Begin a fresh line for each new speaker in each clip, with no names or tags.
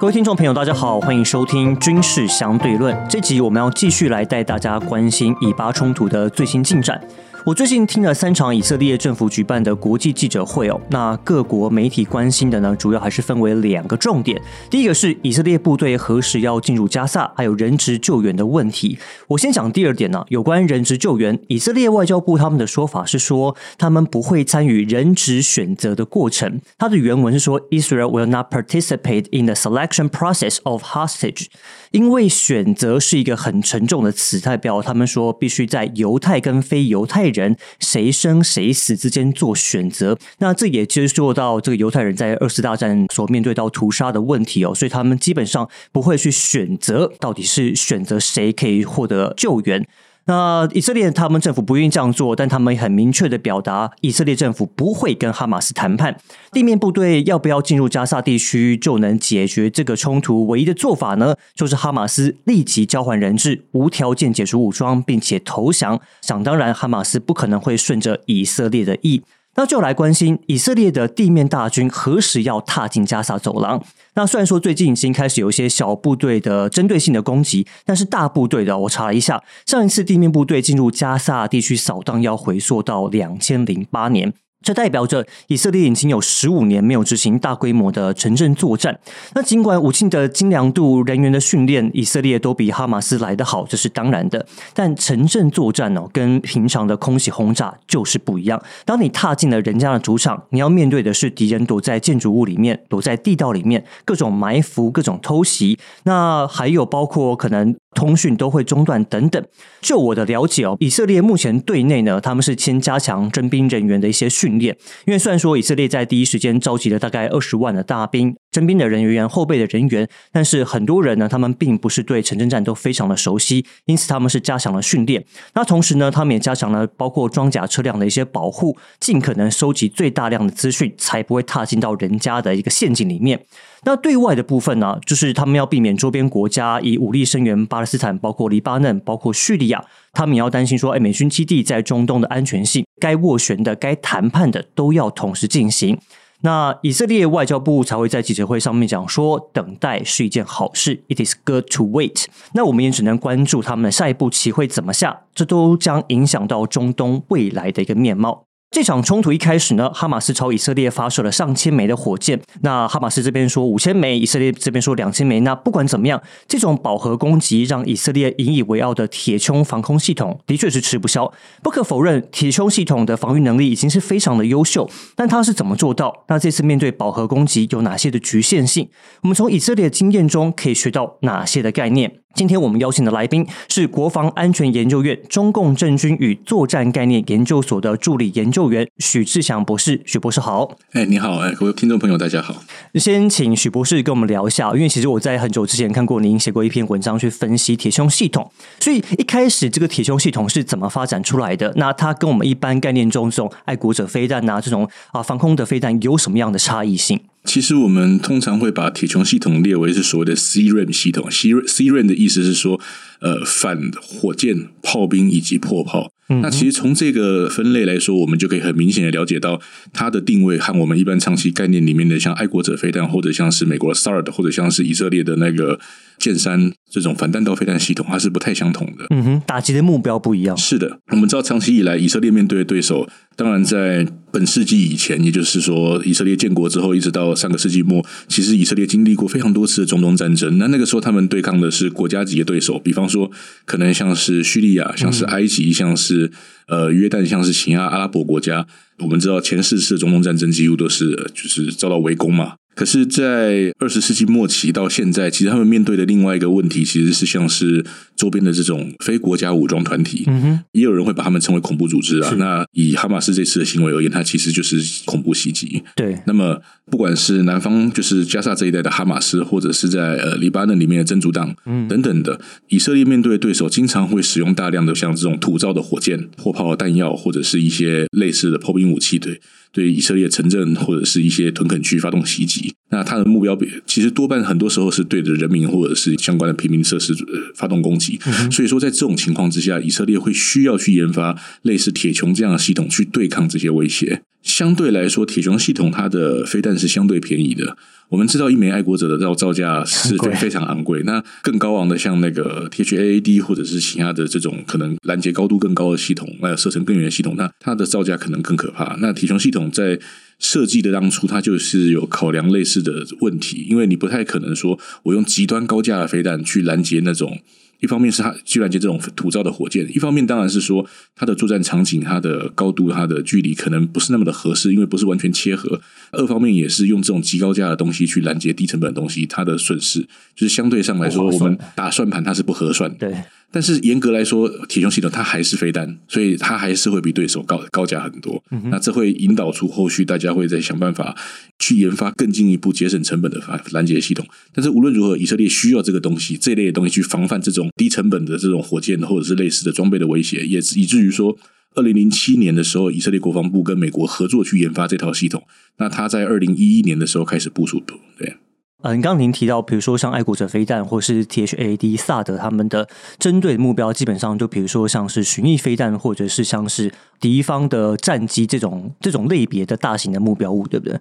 各位听众朋友，大家好，欢迎收听《军事相对论》。这集我们要继续来带大家关心以巴冲突的最新进展。我最近听了三场以色列政府举办的国际记者会哦，那各国媒体关心的呢，主要还是分为两个重点。第一个是以色列部队何时要进入加萨，还有人质救援的问题。我先讲第二点呢，有关人质救援，以色列外交部他们的说法是说，他们不会参与人质选择的过程。它的原文是说，Israel will not participate in the selection process of hostage。因为选择是一个很沉重的词，代表他们说必须在犹太跟非犹太人人谁生谁死之间做选择。那这也接触到这个犹太人在二次大战所面对到屠杀的问题哦，所以他们基本上不会去选择到底是选择谁可以获得救援。那以色列他们政府不愿意这样做，但他们很明确的表达，以色列政府不会跟哈马斯谈判。地面部队要不要进入加沙地区就能解决这个冲突？唯一的做法呢，就是哈马斯立即交换人质，无条件解除武装，并且投降。想当然，哈马斯不可能会顺着以色列的意。那就来关心以色列的地面大军何时要踏进加沙走廊？那虽然说最近已经开始有一些小部队的针对性的攻击，但是大部队的，我查了一下，上一次地面部队进入加沙地区扫荡要回溯到两千零八年。这代表着以色列已经有十五年没有执行大规模的城镇作战。那尽管武器的精良度、人员的训练，以色列都比哈马斯来得好，这是当然的。但城镇作战哦，跟平常的空袭轰炸就是不一样。当你踏进了人家的主场，你要面对的是敌人躲在建筑物里面、躲在地道里面，各种埋伏、各种偷袭。那还有包括可能。通讯都会中断等等。就我的了解哦，以色列目前对内呢，他们是先加强征兵人员的一些训训练。因为虽然说以色列在第一时间召集了大概二十万的大兵。征兵的人员、后备的人员，但是很多人呢，他们并不是对城镇战都非常的熟悉，因此他们是加强了训练。那同时呢，他们也加强了包括装甲车辆的一些保护，尽可能收集最大量的资讯，才不会踏进到人家的一个陷阱里面。那对外的部分呢，就是他们要避免周边国家以武力声援巴勒斯坦，包括黎巴嫩、包括叙利亚，他们也要担心说，哎，美军基地在中东的安全性，该斡旋的、该谈判的，都要同时进行。那以色列外交部才会在记者会上面讲说，等待是一件好事，It is good to wait。那我们也只能关注他们的下一步棋会怎么下，这都将影响到中东未来的一个面貌。这场冲突一开始呢，哈马斯朝以色列发射了上千枚的火箭。那哈马斯这边说五千枚，以色列这边说两千枚。那不管怎么样，这种饱和攻击让以色列引以为傲的铁穹防空系统的确是吃不消。不可否认，铁穹系统的防御能力已经是非常的优秀。但它是怎么做到？那这次面对饱和攻击有哪些的局限性？我们从以色列的经验中可以学到哪些的概念？今天我们邀请的来宾是国防安全研究院中共政军与作战概念研究所的助理研究员许志祥博士。许博士好，
哎，你好，哎，各位听众朋友，大家好。
先请许博士跟我们聊一下，因为其实我在很久之前看过您写过一篇文章去分析铁穹系统，所以一开始这个铁穹系统是怎么发展出来的？那它跟我们一般概念中这种爱国者飞弹啊，这种啊防空的飞弹有什么样的差异性？
其实我们通常会把铁穹系统列为是所谓的 C-RAM 系统。C-C-RAM 的意思是说，呃，反火箭、炮兵以及破炮。那其实从这个分类来说，我们就可以很明显的了解到它的定位和我们一般长期概念里面的像爱国者飞弹，或者像是美国 SARD，或者像是以色列的那个剑山这种反弹道飞弹系统，它是不太相同的。
嗯哼，打击的目标不一样。
是的，我们知道长期以来以色列面对的对手，当然在本世纪以前，也就是说以色列建国之后，一直到上个世纪末，其实以色列经历过非常多次的中东战争。那那个时候他们对抗的是国家级的对手，比方说可能像是叙利亚，像是埃及，像是呃约旦，像是其他阿拉伯国家。我们知道前四次中东战争几乎都是就是遭到围攻嘛。可是，在二十世纪末期到现在，其实他们面对的另外一个问题，其实是像是周边的这种非国家武装团体，嗯哼，也有人会把他们称为恐怖组织啊。那以哈马斯这次的行为而言，它其实就是恐怖袭击。
对，
那么不管是南方就是加沙这一带的哈马斯，或者是在呃黎巴嫩里面的真主党，嗯等等的，以色列面对对手，经常会使用大量的像这种土造的火箭、火炮、弹药，或者是一些类似的破冰武器，对。对以色列城镇或者是一些屯垦区发动袭击，那他的目标其实多半很多时候是对着人民或者是相关的平民设施发动攻击。所以说，在这种情况之下，以色列会需要去研发类似铁穹这样的系统去对抗这些威胁。相对来说，铁穹系统它的飞弹是相对便宜的。我们知道，一枚爱国者的造造价是非非常昂贵。那更高昂的，像那个 T H A A D 或者是其他的这种可能拦截高度更高的系统，那射程更远的系统，那它的造价可能更可怕。那铁穹系统在设计的当初，它就是有考量类似的问题，因为你不太可能说我用极端高价的飞弹去拦截那种。一方面是它居然接这种土造的火箭，一方面当然是说它的作战场景、它的高度、它的距离可能不是那么的合适，因为不是完全切合。二方面也是用这种极高价的东西去拦截低成本的东西，它的损失就是相对上来说，我们打算盘它是不合算。
对。
但是严格来说，铁穹系统它还是飞弹，所以它还是会比对手高高价很多。那这会引导出后续大家会再想办法去研发更进一步节省成本的拦截系统。但是无论如何，以色列需要这个东西这类的东西去防范这种低成本的这种火箭或者是类似的装备的威胁，也以至于说，二零零七年的时候，以色列国防部跟美国合作去研发这套系统。那他在二零一一年的时候开始部署，对。
嗯，刚您提到，比如说像爱国者飞弹或是 T H A D 萨德他们的针对目标，基本上就比如说像是巡弋飞弹，或者是像是敌方的战机这种这种类别的大型的目标物，对不对？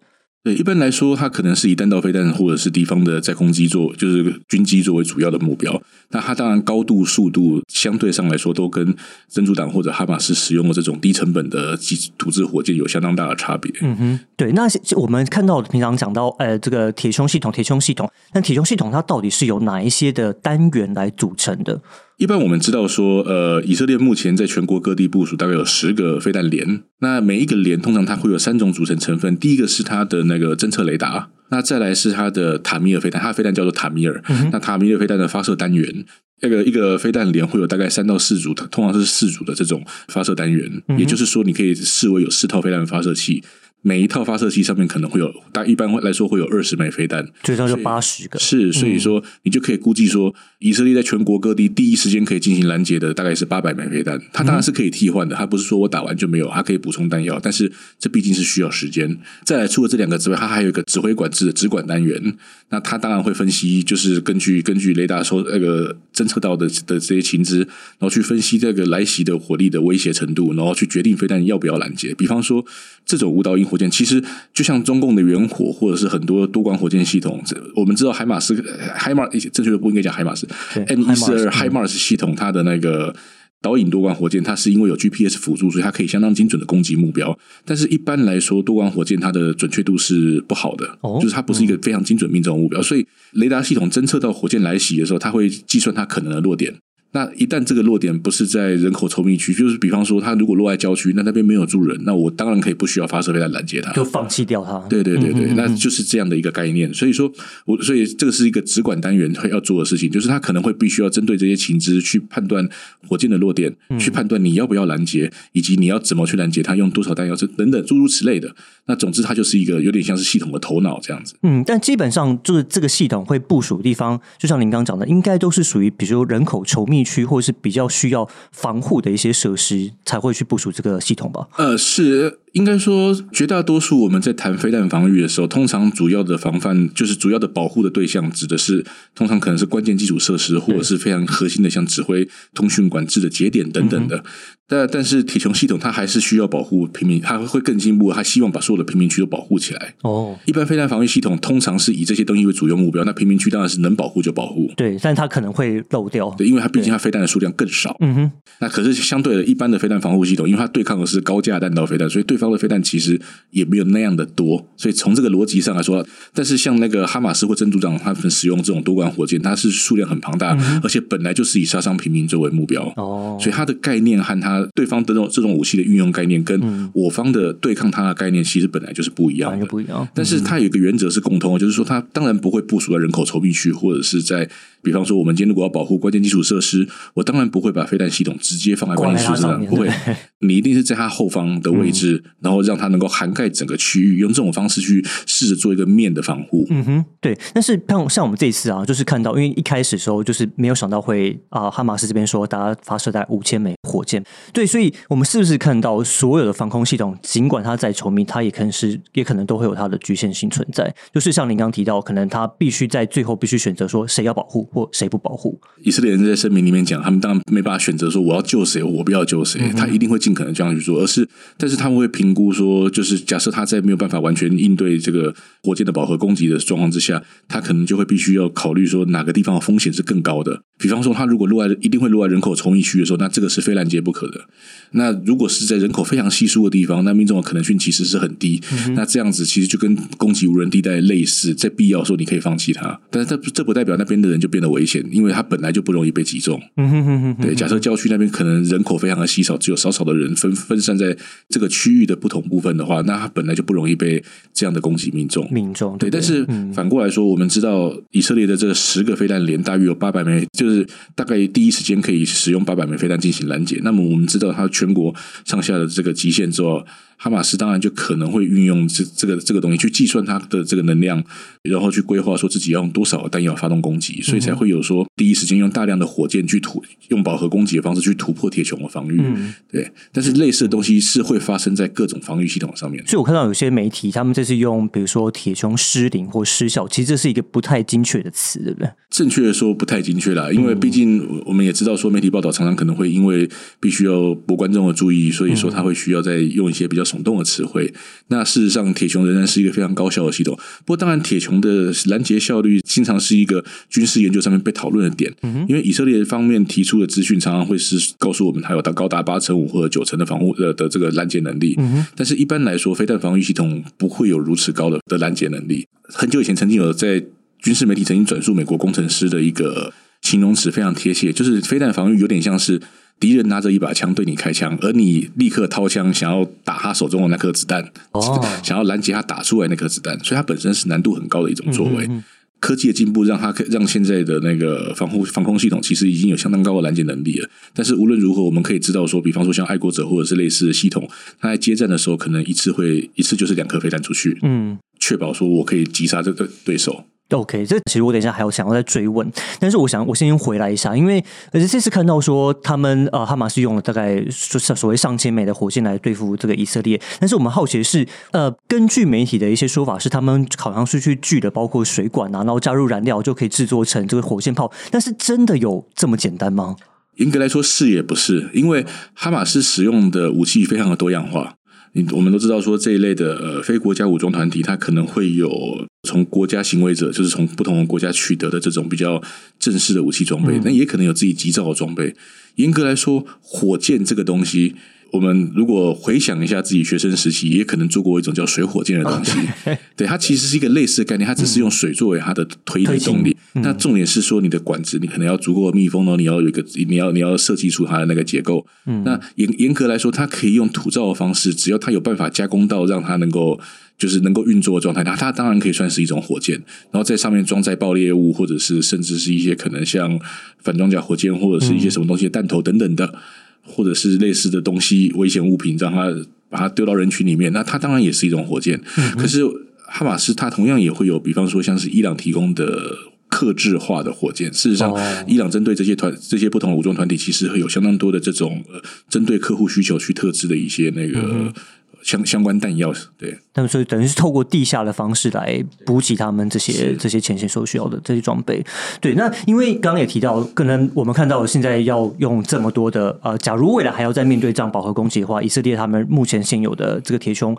对，一般来说，它可能是以弹道飞弹或者是地方的载空机做，就是军机作为主要的目标。那它当然高度、速度相对上来说，都跟真主党或者哈马斯使用的这种低成本的机土制火箭有相当大的差别。
嗯哼，对。那我们看到平常讲到，呃，这个铁穹系统，铁穹系统，那铁穹系统它到底是由哪一些的单元来组成的？
一般我们知道说，呃，以色列目前在全国各地部署大概有十个飞弹连。那每一个连通常它会有三种组成成分，第一个是它的那个侦测雷达，那再来是它的塔米尔飞弹，它的飞弹叫做塔米尔。那塔米尔飞弹的发射单元，那个一个飞弹连会有大概三到四组，通常是四组的这种发射单元，也就是说，你可以视为有四套飞弹发射器。每一套发射器上面可能会有，大一般来说会有二十枚飞弹，
最少就八十个。
是，所以说你就可以估计说，以色列在全国各地第一时间可以进行拦截的大概是八百枚飞弹。它当然是可以替换的，它不是说我打完就没有，它可以补充弹药，但是这毕竟是需要时间。再来，除了这两个之外，它还有一个指挥管制的直管单元。那它当然会分析，就是根据根据雷达收那个侦测到的的这些情资，然后去分析这个来袭的火力的威胁程度，然后去决定飞弹要不要拦截。比方说，这种无导引火箭，其实就像中共的远火，或者是很多多管火箭系统。我们知道海马斯海马，正确的不应该讲海马斯，M 一四二海马斯系统，它的那个。导引多管火箭，它是因为有 GPS 辅助，所以它可以相当精准的攻击目标。但是，一般来说，多管火箭它的准确度是不好的，就是它不是一个非常精准命中目标。所以，雷达系统侦测到火箭来袭的时候，它会计算它可能的落点。那一旦这个落点不是在人口稠密区，就是比方说，他如果落在郊区，那那边没有住人，那我当然可以不需要发射飞弹拦截他，
就放弃掉它。
对对对对，那就是这样的一个概念。所以说，我所以这个是一个直管单元会要做的事情，就是他可能会必须要针对这些情资去判断火箭的落点，去判断你要不要拦截，以及你要怎么去拦截它，用多少弹药，这等等诸如此类的。那总之，它就是一个有点像是系统的头脑这样子。
嗯，但基本上就是这个系统会部署的地方，就像您刚刚讲的，应该都是属于比如说人口稠密区，或者是比较需要防护的一些设施，才会去部署这个系统吧？
呃，是应该说，绝大多数我们在谈飞弹防御的时候，通常主要的防范就是主要的保护的对象，指的是通常可能是关键基础设施，或者是非常核心的，像指挥、通讯、管制的节点等等的。但但是铁穹系统它还是需要保护平民，它会更进一步，它希望把所有的平民区都保护起来。
哦，
一般飞弹防御系统通常是以这些东西为主要目标，那平民区当然是能保护就保护。
对，但它可能会漏掉。
对，因为它毕竟它飞弹的数量更少。
嗯哼。
那可是相对的一般的飞弹防护系统，因为它对抗的是高价弹道飞弹，所以对方的飞弹其实也没有那样的多。所以从这个逻辑上来说，但是像那个哈马斯或真主长他们使用这种多管火箭，它是数量很庞大，而且本来就是以杀伤平民作为目标。
哦，
所以它的概念和它对方的这种。这种武器的运用概念跟我方的对抗它的概念其实本来就是不一样的，
不一样。
但是它有一个原则是共通的，就是说它当然不会部署在人口稠密区，或者是在比方说我们今天如果要保护关键基础设施，我当然不会把飞弹系统直接放在关键基础设施上，不会。你一定是在它后方的位置，然后让它能够涵盖整个区域，用这种方式去试着做一个面的防护。
嗯哼，对。但是像像我们这一次啊，就是看到，因为一开始的时候就是没有想到会啊，哈马斯这边说大家发射在五千枚火箭，对，所以我们。是不是看到所有的防空系统，尽管它再稠密，它也可能是也可能都会有它的局限性存在。就是像您刚刚提到，可能它必须在最后必须选择说谁要保护或谁不保护。
以色列人在声明里面讲，他们当然没办法选择说我要救谁，我不要救谁，他一定会尽可能这样去做。而是，但是他们会评估说，就是假设他在没有办法完全应对这个火箭的饱和攻击的状况之下，他可能就会必须要考虑说哪个地方的风险是更高的。比方说，它如果落在一定会落在人口稠密区的时候，那这个是非拦截不可的。那如果是在人口非常稀疏的地方，那命中的可能性其实是很低。那这样子其实就跟攻击无人地带类似，在必要时候你可以放弃它，但是这这不代表那边的人就变得危险，因为他本来就不容易被击中。对，假设郊区那边可能人口非常的稀少，只有少少的人分分散在这个区域的不同部分的话，那他本来就不容易被这样的攻击命中。
命中
对，但是反过来说，我们知道以色列的这十个飞弹连大约有八百枚，就就是大概第一时间可以使用八百枚飞弹进行拦截。那么我们知道它全国上下的这个极限之后。哈马斯当然就可能会运用这这个这个东西去计算它的这个能量，然后去规划说自己要用多少弹药发动攻击，所以才会有说第一时间用大量的火箭去突用饱和攻击的方式去突破铁穹的防御。嗯对，但是类似的东西是会发生在各种防御系统上面。
所以我看到有些媒体他们这是用比如说铁穹失灵或失效，其实这是一个不太精确的词，对不对？
正确的说不太精确啦，因为毕竟我们也知道说媒体报道常常可能会因为必须要博观众的注意，所以说他会需要再用一些比较。耸动的词汇，那事实上，铁穹仍然是一个非常高效的系统。不过，当然，铁穹的拦截效率经常是一个军事研究上面被讨论的点。因为以色列方面提出的资讯常常会是告诉我们，它有到高达八成五或者九成的防护的的这个拦截能力。但是，一般来说，飞弹防御系统不会有如此高的的拦截能力。很久以前，曾经有在军事媒体曾经转述美国工程师的一个形容词，非常贴切，就是飞弹防御有点像是。敌人拿着一把枪对你开枪，而你立刻掏枪想要打他手中的那颗子弹，哦 想要拦截他打出来那颗子弹，所以它本身是难度很高的一种作为。科技的进步让它让现在的那个防护防空系统其实已经有相当高的拦截能力了。但是无论如何，我们可以知道说，比方说像爱国者或者是类似的系统，它在接战的时候可能一次会一次就是两颗飞弹出去，嗯，确保说我可以击杀这个对手。
OK，这其实我等一下还有想要再追问，但是我想我先回来一下，因为而且这次看到说他们呃哈马斯用了大概所所谓上千枚的火箭来对付这个以色列，但是我们好奇的是，呃，根据媒体的一些说法是他们好像是去锯了包括水管啊，然后加入燃料就可以制作成这个火箭炮，但是真的有这么简单吗？
应该来说是也不是，因为哈马斯使用的武器非常的多样化。我们都知道说这一类的呃非国家武装团体，它可能会有从国家行为者，就是从不同的国家取得的这种比较正式的武器装备，那也可能有自己急造的装备。严格来说，火箭这个东西。我们如果回想一下自己学生时期，也可能做过一种叫水火箭的东西。对它其实是一个类似的概念，它只是用水作为它的推力动力。那重点是说，你的管子你可能要足够密封哦，你要有一个你要你要设计出它的那个结构。那严严格来说，它可以用土造的方式，只要它有办法加工到让它能够就是能够运作的状态，那它当然可以算是一种火箭。然后在上面装载爆裂物，或者是甚至是一些可能像反装甲火箭或者是一些什么东西的弹头等等的。或者是类似的东西，危险物品，让它把它丢到人群里面，那它当然也是一种火箭。可是哈马斯它同样也会有，比方说像是伊朗提供的克制化的火箭。事实上，伊朗针对这些团、这些不同的武装团体，其实会有相当多的这种针对客户需求去特制的一些那个。相相关弹药对，
那么所以等于是透过地下的方式来补给他们这些这些前线所需要的这些装备。对，那因为刚刚也提到，可能我们看到现在要用这么多的呃，假如未来还要再面对这样饱和攻击的话，以色列他们目前现有的这个铁穹。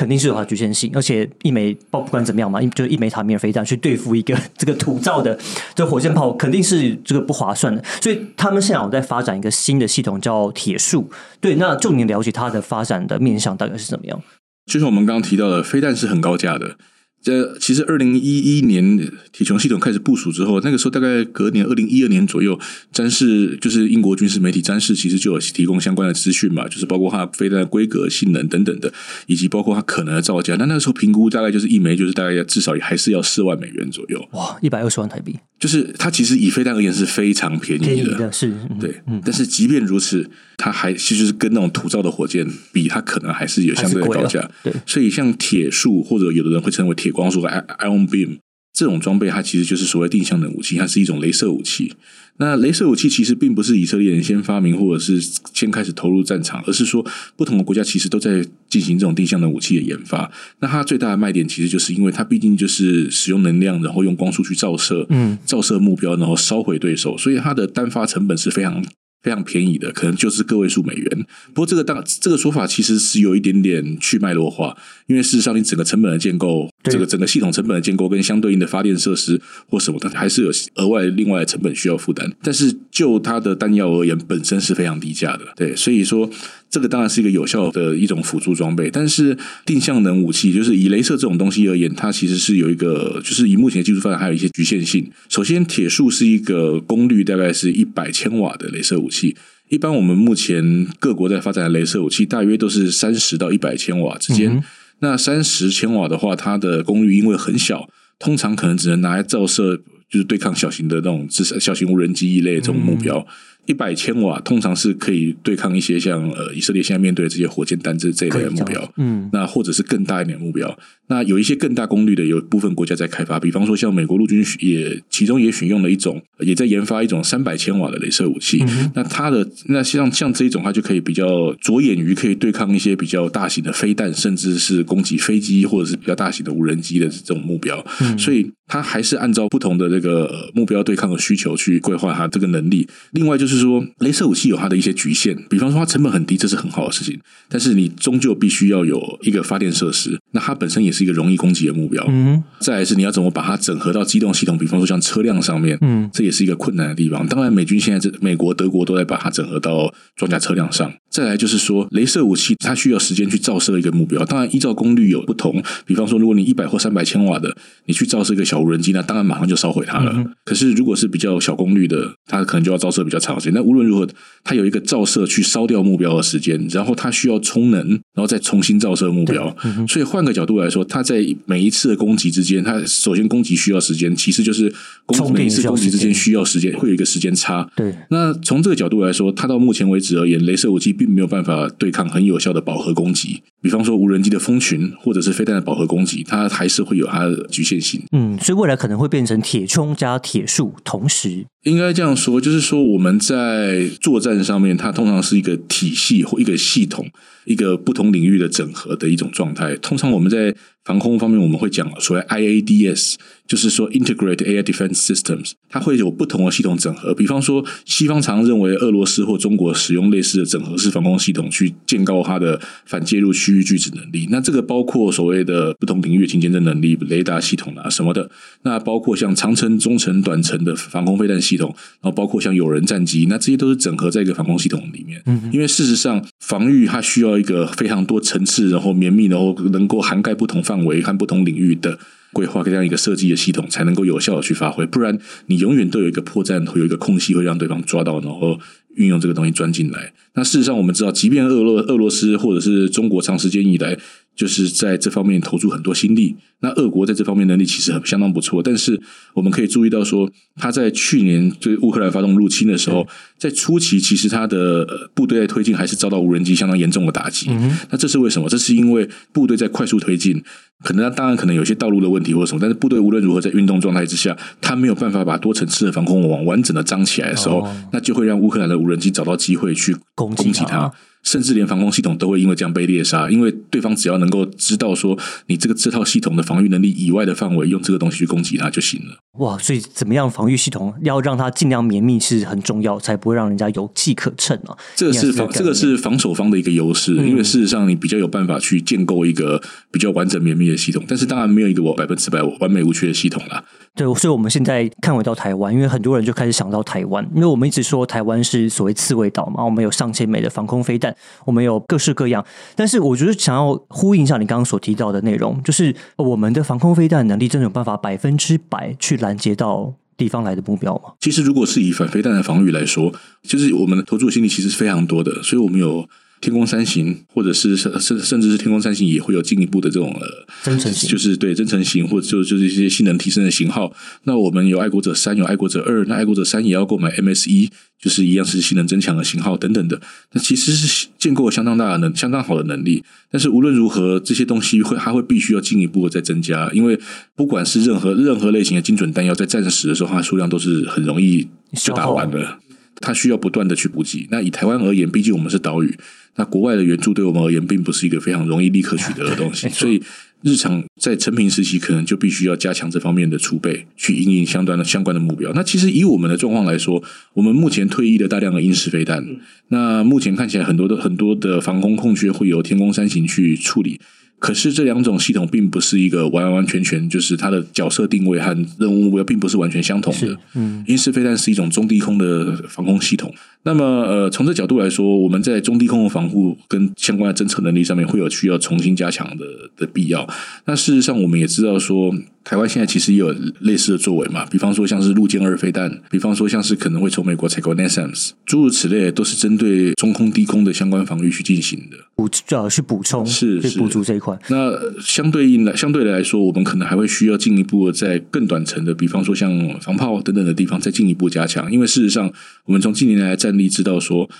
肯定是有它局限性，而且一枚不不管怎么样嘛，一就一枚塔米尔飞弹去对付一个 这个土造的这火箭炮，肯定是这个不划算的。所以他们现在有在发展一个新的系统，叫铁树。对，那就你了解它的发展的面向大概是怎么样？
就是我们刚刚提到的，飞弹是很高价的。这其实二零一一年铁穹系统开始部署之后，那个时候大概隔年二零一二年左右，詹氏就是英国军事媒体詹氏，其实就有提供相关的资讯嘛，就是包括它飞弹的规格、性能等等的，以及包括它可能的造价。那那个时候评估大概就是一枚就是大概要至少也还是要四万美元左右。
哇，一百二十万台币，
就是它其实以飞弹而言是非常便宜
的，是，
对。但是即便如此，它还其实是跟那种土造的火箭比，它可能还是有相对的高价。
对，
所以像铁树或者有的人会称为铁。光说 Ion Beam 这种装备，它其实就是所谓定向的武器，它是一种镭射武器。那镭射武器其实并不是以色列人先发明，或者是先开始投入战场，而是说不同的国家其实都在进行这种定向的武器的研发。那它最大的卖点，其实就是因为它毕竟就是使用能量，然后用光束去照射，嗯，照射目标，然后烧毁对手，所以它的单发成本是非常非常便宜的，可能就是个位数美元。不过这个当这个说法其实是有一点点去脉络化，因为事实上你整个成本的建构，这个整个系统成本的建构跟相对应的发电设施或什么的，还是有额外另外的成本需要负担。但是就它的弹药而言，本身是非常低价的，对，所以说。这个当然是一个有效的一种辅助装备，但是定向能武器就是以镭射这种东西而言，它其实是有一个，就是以目前的技术发展还有一些局限性。首先，铁树是一个功率大概是一百千瓦的镭射武器，一般我们目前各国在发展的镭射武器大约都是三十到一百千瓦之间。那三十千瓦的话，它的功率因为很小，通常可能只能拿来照射，就是对抗小型的那种至少小型无人机一类这种目标。一百千瓦通常是可以对抗一些像呃以色列现在面对的这些火箭弹这这一类的目标，嗯，那或者是更大一点的目标。那有一些更大功率的，有部分国家在开发，比方说像美国陆军也其中也选用了一种，也在研发一种三百千瓦的镭射武器。那它的那像像这一种，它就可以比较着眼于可以对抗一些比较大型的飞弹，甚至是攻击飞机或者是比较大型的无人机的这种目标。所以它还是按照不同的这个目标对抗的需求去规划它这个能力。另外就是说，镭射武器有它的一些局限，比方说它成本很低，这是很好的事情，但是你终究必须要有一个发电设施，那它本身也是。一个容易攻击的目标。嗯，再来是你要怎么把它整合到机动系统，比方说像车辆上面，嗯，这也是一个困难的地方。当然，美军现在这美国、德国都在把它整合到装甲车辆上。再来就是说，镭射武器它需要时间去照射一个目标。当然，依照功率有不同。比方说，如果你一百或三百千瓦的，你去照射一个小无人机，那当然马上就烧毁它了。可是，如果是比较小功率的，它可能就要照射比较长时间。那无论如何，它有一个照射去烧掉目标的时间，然后它需要充能，然后再重新照射目标。所以，换个角度来说，它在每一次的攻击之间，它首先攻击需要时间，其次就是攻每一次攻击之间需要时间，会有一个时间差。
对。
那从这个角度来说，它到目前为止而言，镭射武器。并没有办法对抗很有效的饱和攻击，比方说无人机的蜂群或者是飞弹的饱和攻击，它还是会有它的局限性。
嗯，所以未来可能会变成铁冲加铁树同时。
应该这样说，就是说我们在作战上面，它通常是一个体系或一个系统，一个不同领域的整合的一种状态。通常我们在防空方面，我们会讲所谓 IADS，就是说 Integrated Air Defense Systems，它会有不同的系统整合。比方说，西方常认为俄罗斯或中国使用类似的整合式防空系统去建构它的反介入区域拒止能力。那这个包括所谓的不同领域情监的能力、雷达系统啊什么的。那包括像长程、中程、短程的防空飞弹系统，然后包括像有人战机，那这些都是整合在一个防空系统里面。嗯，因为事实上，防御它需要一个非常多层次，然后绵密，然后能够涵盖不同。范围和不同领域的规划，这样一个设计的系统，才能够有效的去发挥。不然，你永远都有一个破绽，会有一个空隙，会让对方抓到，然后运用这个东西钻进来。那事实上，我们知道，即便俄罗俄罗斯或者是中国长时间以来。就是在这方面投注很多心力。那俄国在这方面能力其实很相当不错，但是我们可以注意到说，他在去年对乌克兰发动入侵的时候，在初期其实他的部队在推进还是遭到无人机相当严重的打击。那这是为什么？这是因为部队在快速推进，可能他当然可能有些道路的问题或者什么，但是部队无论如何在运动状态之下，他没有办法把多层次的防空网完整的张起来的时候，那就会让乌克兰的无人机找到机会去攻击他。甚至连防空系统都会因为这样被猎杀，因为对方只要能够知道说你这个这套系统的防御能力以外的范围，用这个东西去攻击它就行了。
哇，所以怎么样防御系统要让它尽量绵密是很重要，才不会让人家有机可乘啊。
这个是防这个是防守方的一个优势，因为事实上你比较有办法去建构一个比较完整绵密的系统，但是当然没有一个我百分之百完美无缺的系统啦。
对，所以我们现在看回到台湾，因为很多人就开始想到台湾，因为我们一直说台湾是所谓刺猬岛嘛，我们有上千枚的防空飞弹，我们有各式各样。但是我觉得想要呼应一下你刚刚所提到的内容，就是我们的防空飞弹能力真的有办法百分之百去拦截到地方来的目标吗？
其实，如果是以反飞弹的防御来说，就是我们的投注心理其实是非常多的，所以我们有。天空三型，或者是甚甚甚至是天空三型，也会有进一步的这种呃
增程型，
就是对增程型，或者就就是一些性能提升的型号。那我们有爱国者三，有爱国者二，那爱国者三也要购买 MS 一，就是一样是性能增强的型号等等的。那其实是建构了相当大的能，相当好的能力。但是无论如何，这些东西会还会必须要进一步的再增加，因为不管是任何任何类型的精准弹药，在战时的时候，它的数量都是很容易就打完的。它需要不断的去补给。那以台湾而言，毕竟我们是岛屿。那国外的援助对我们而言，并不是一个非常容易立刻取得的东西，所以日常在成品时期可能就必须要加强这方面的储备，去应应相关的相关的目标。那其实以我们的状况来说，我们目前退役了大量的英式飞弹，那目前看起来很多的很多的防空空缺会由天宫三型去处理。可是这两种系统并不是一个完完全全，就是它的角色定位和任务目标并不是完全相同的。嗯，因式飞弹是一种中低空的防空系统。那么，呃，从这角度来说，我们在中低空的防护跟相关的侦测能力上面会有需要重新加强的的必要。那事实上，我们也知道说。台湾现在其实也有类似的作为嘛，比方说像是陆舰二飞弹，比方说像是可能会从美国采购 NASAMS，诸如此类，都是针对中空、低空的相关防御去进行的，
补呃去补充，
是
是补足这一块。
那相对应的，相对来说，我们可能还会需要进一步的在更短程的，比方说像防炮等等的地方再进一步加强，因为事实上，我们从近年来的战例知道说。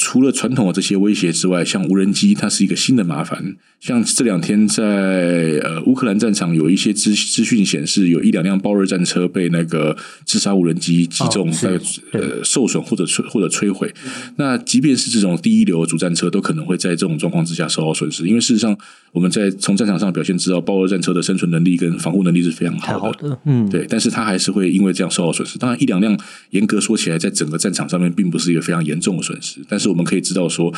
除了传统的这些威胁之外，像无人机，它是一个新的麻烦。像这两天在呃乌克兰战场，有一些资资讯显示，有一两辆豹二战车被那个自杀无人机击中，在呃受损或者摧或者摧毁。那即便是这种第一流的主战车，都可能会在这种状况之下受到损失。因为事实上，我们在从战场上表现知道，豹二战车的生存能力跟防护能力是非常好
的。嗯，
对，但是它还是会因为这样受到损失。当然，一两辆严格说起来，在整个战场上面并不是一个非常严重的损失，但是我们可以知道说，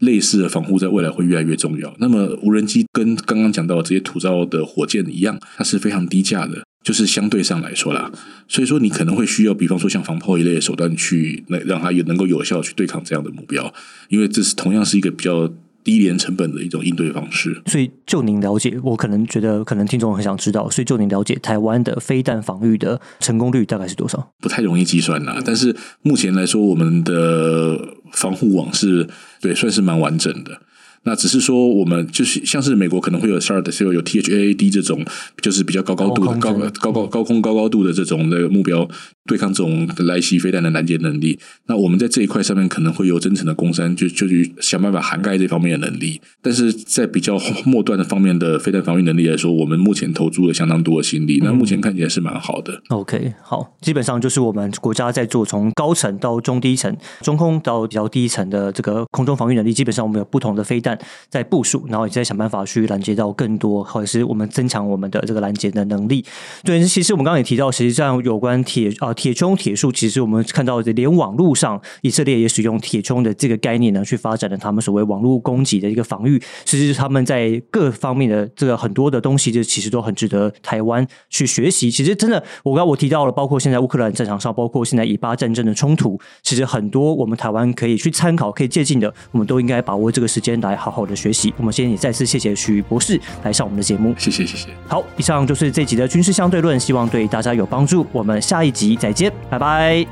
类似的防护在未来会越来越重要。那么无人机跟刚刚讲到这些土造的火箭一样，它是非常低价的，就是相对上来说啦。所以说你可能会需要，比方说像防炮一类的手段去，那让它也能够有效去对抗这样的目标，因为这是同样是一个比较。低廉成本的一种应对方式。
所以，就您了解，我可能觉得，可能听众很想知道。所以，就您了解，台湾的飞弹防御的成功率大概是多少？
不太容易计算啦。但是目前来说，我们的防护网是对算是蛮完整的。那只是说，我们就是像是美国可能会有 SHARD，是有 THAAD 这种，就是比较高高度的高高高高空高高度的这种的目标，对抗这种来袭飞弹的拦截能力。那我们在这一块上面可能会有真诚的攻山，就就去想办法涵盖这方面的能力。但是在比较末端的方面的飞弹防御能力来说，我们目前投注了相当多的心力。那目前看起来是蛮好的。
OK，好，基本上就是我们国家在做从高层到中低层、中空到比较低层的这个空中防御能力，基本上我们有不同的飞弹。在部署，然后也在想办法去拦截到更多，或者是我们增强我们的这个拦截的能力。对，其实我们刚刚也提到，实际上有关铁啊铁穹铁树，其实我们看到连网络上以色列也使用铁穹的这个概念呢，去发展了他们所谓网络攻击的一个防御。其实他们在各方面的这个很多的东西，就其实都很值得台湾去学习。其实真的，我刚我提到了，包括现在乌克兰战场上，包括现在以巴战争的冲突，其实很多我们台湾可以去参考、可以借鉴的，我们都应该把握这个时间来好好的。学习，我们今天也再次谢谢徐博士来上我们的节目，
谢谢谢谢。
好，以上就是这集的军事相对论，希望对大家有帮助。我们下一集再见，拜拜。